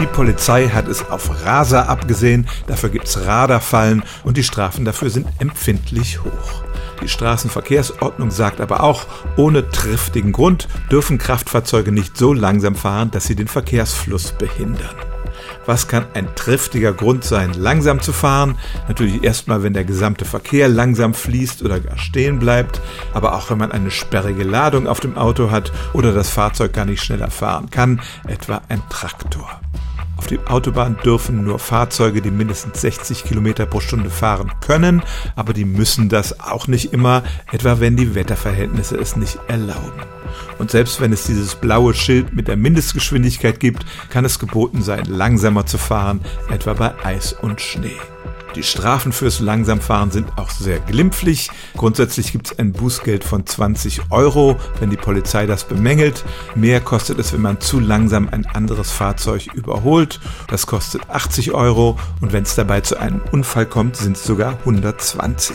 Die Polizei hat es auf Raser abgesehen, dafür gibt's Radarfallen und die Strafen dafür sind empfindlich hoch. Die Straßenverkehrsordnung sagt aber auch, ohne triftigen Grund dürfen Kraftfahrzeuge nicht so langsam fahren, dass sie den Verkehrsfluss behindern. Was kann ein triftiger Grund sein, langsam zu fahren? Natürlich erstmal, wenn der gesamte Verkehr langsam fließt oder gar stehen bleibt, aber auch wenn man eine sperrige Ladung auf dem Auto hat oder das Fahrzeug gar nicht schneller fahren kann, etwa ein Traktor. Auf die Autobahn dürfen nur Fahrzeuge, die mindestens 60 Kilometer pro Stunde fahren können, aber die müssen das auch nicht immer, etwa wenn die Wetterverhältnisse es nicht erlauben. Und selbst wenn es dieses blaue Schild mit der Mindestgeschwindigkeit gibt, kann es geboten sein, langsamer zu fahren, etwa bei Eis und Schnee. Die Strafen fürs Langsamfahren sind auch sehr glimpflich. Grundsätzlich gibt es ein Bußgeld von 20 Euro, wenn die Polizei das bemängelt. Mehr kostet es, wenn man zu langsam ein anderes Fahrzeug überholt. Das kostet 80 Euro und wenn es dabei zu einem Unfall kommt, sind es sogar 120.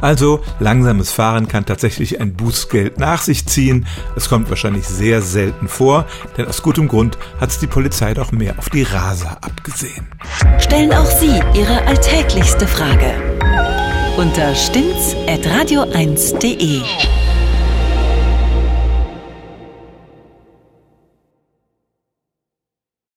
Also langsames Fahren kann tatsächlich ein Bußgeld nach sich ziehen. Es kommt wahrscheinlich sehr selten vor, denn aus gutem Grund hat es die Polizei doch mehr auf die Raser abgesehen. Stellen auch Sie Ihre alltäglichste Frage unter stimmtz.radio1.de.